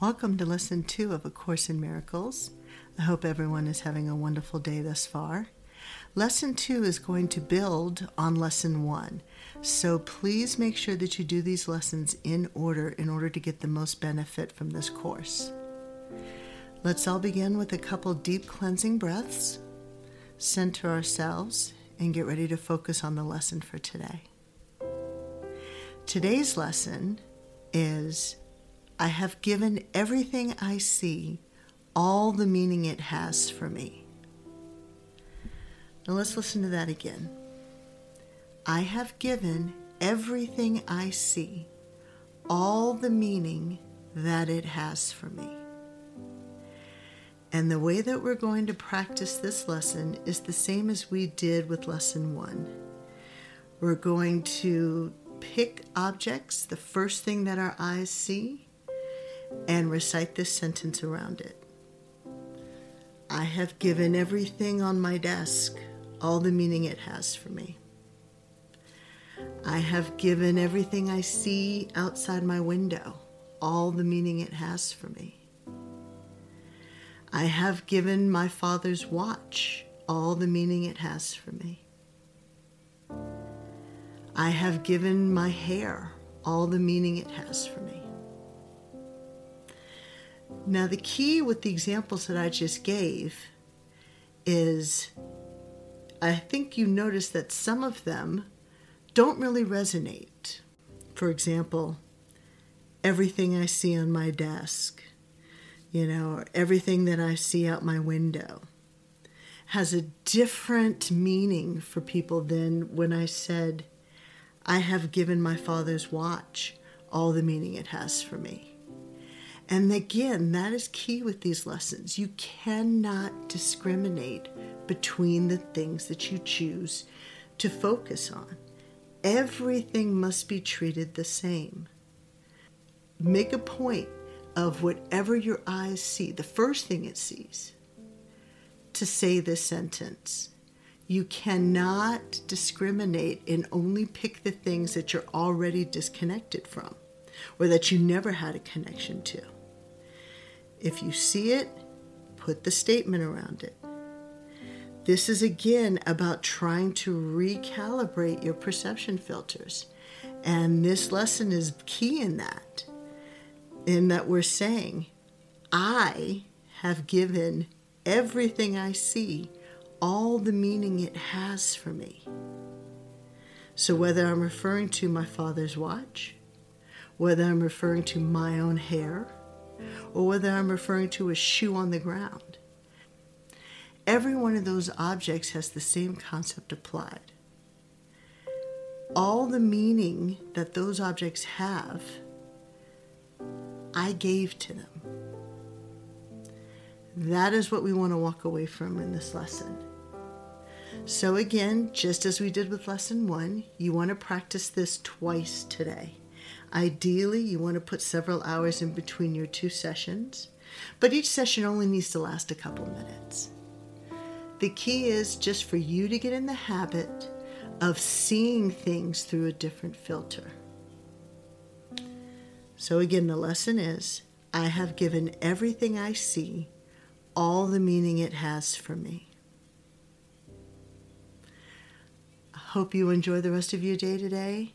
Welcome to lesson two of A Course in Miracles. I hope everyone is having a wonderful day thus far. Lesson two is going to build on lesson one, so please make sure that you do these lessons in order in order to get the most benefit from this course. Let's all begin with a couple deep cleansing breaths, center ourselves, and get ready to focus on the lesson for today. Today's lesson is I have given everything I see all the meaning it has for me. Now let's listen to that again. I have given everything I see all the meaning that it has for me. And the way that we're going to practice this lesson is the same as we did with lesson one. We're going to pick objects, the first thing that our eyes see, and recite this sentence around it. I have given everything on my desk all the meaning it has for me. I have given everything I see outside my window all the meaning it has for me. I have given my father's watch all the meaning it has for me. I have given my hair all the meaning it has for me. Now, the key with the examples that I just gave is I think you notice that some of them don't really resonate. For example, everything I see on my desk, you know, or everything that I see out my window has a different meaning for people than when I said, I have given my father's watch all the meaning it has for me. And again, that is key with these lessons. You cannot discriminate between the things that you choose to focus on. Everything must be treated the same. Make a point of whatever your eyes see, the first thing it sees, to say this sentence. You cannot discriminate and only pick the things that you're already disconnected from or that you never had a connection to. If you see it, put the statement around it. This is again about trying to recalibrate your perception filters. And this lesson is key in that, in that we're saying, I have given everything I see all the meaning it has for me. So, whether I'm referring to my father's watch, whether I'm referring to my own hair, or whether I'm referring to a shoe on the ground. Every one of those objects has the same concept applied. All the meaning that those objects have, I gave to them. That is what we want to walk away from in this lesson. So, again, just as we did with lesson one, you want to practice this twice today. Ideally, you want to put several hours in between your two sessions, but each session only needs to last a couple minutes. The key is just for you to get in the habit of seeing things through a different filter. So, again, the lesson is I have given everything I see all the meaning it has for me. I hope you enjoy the rest of your day today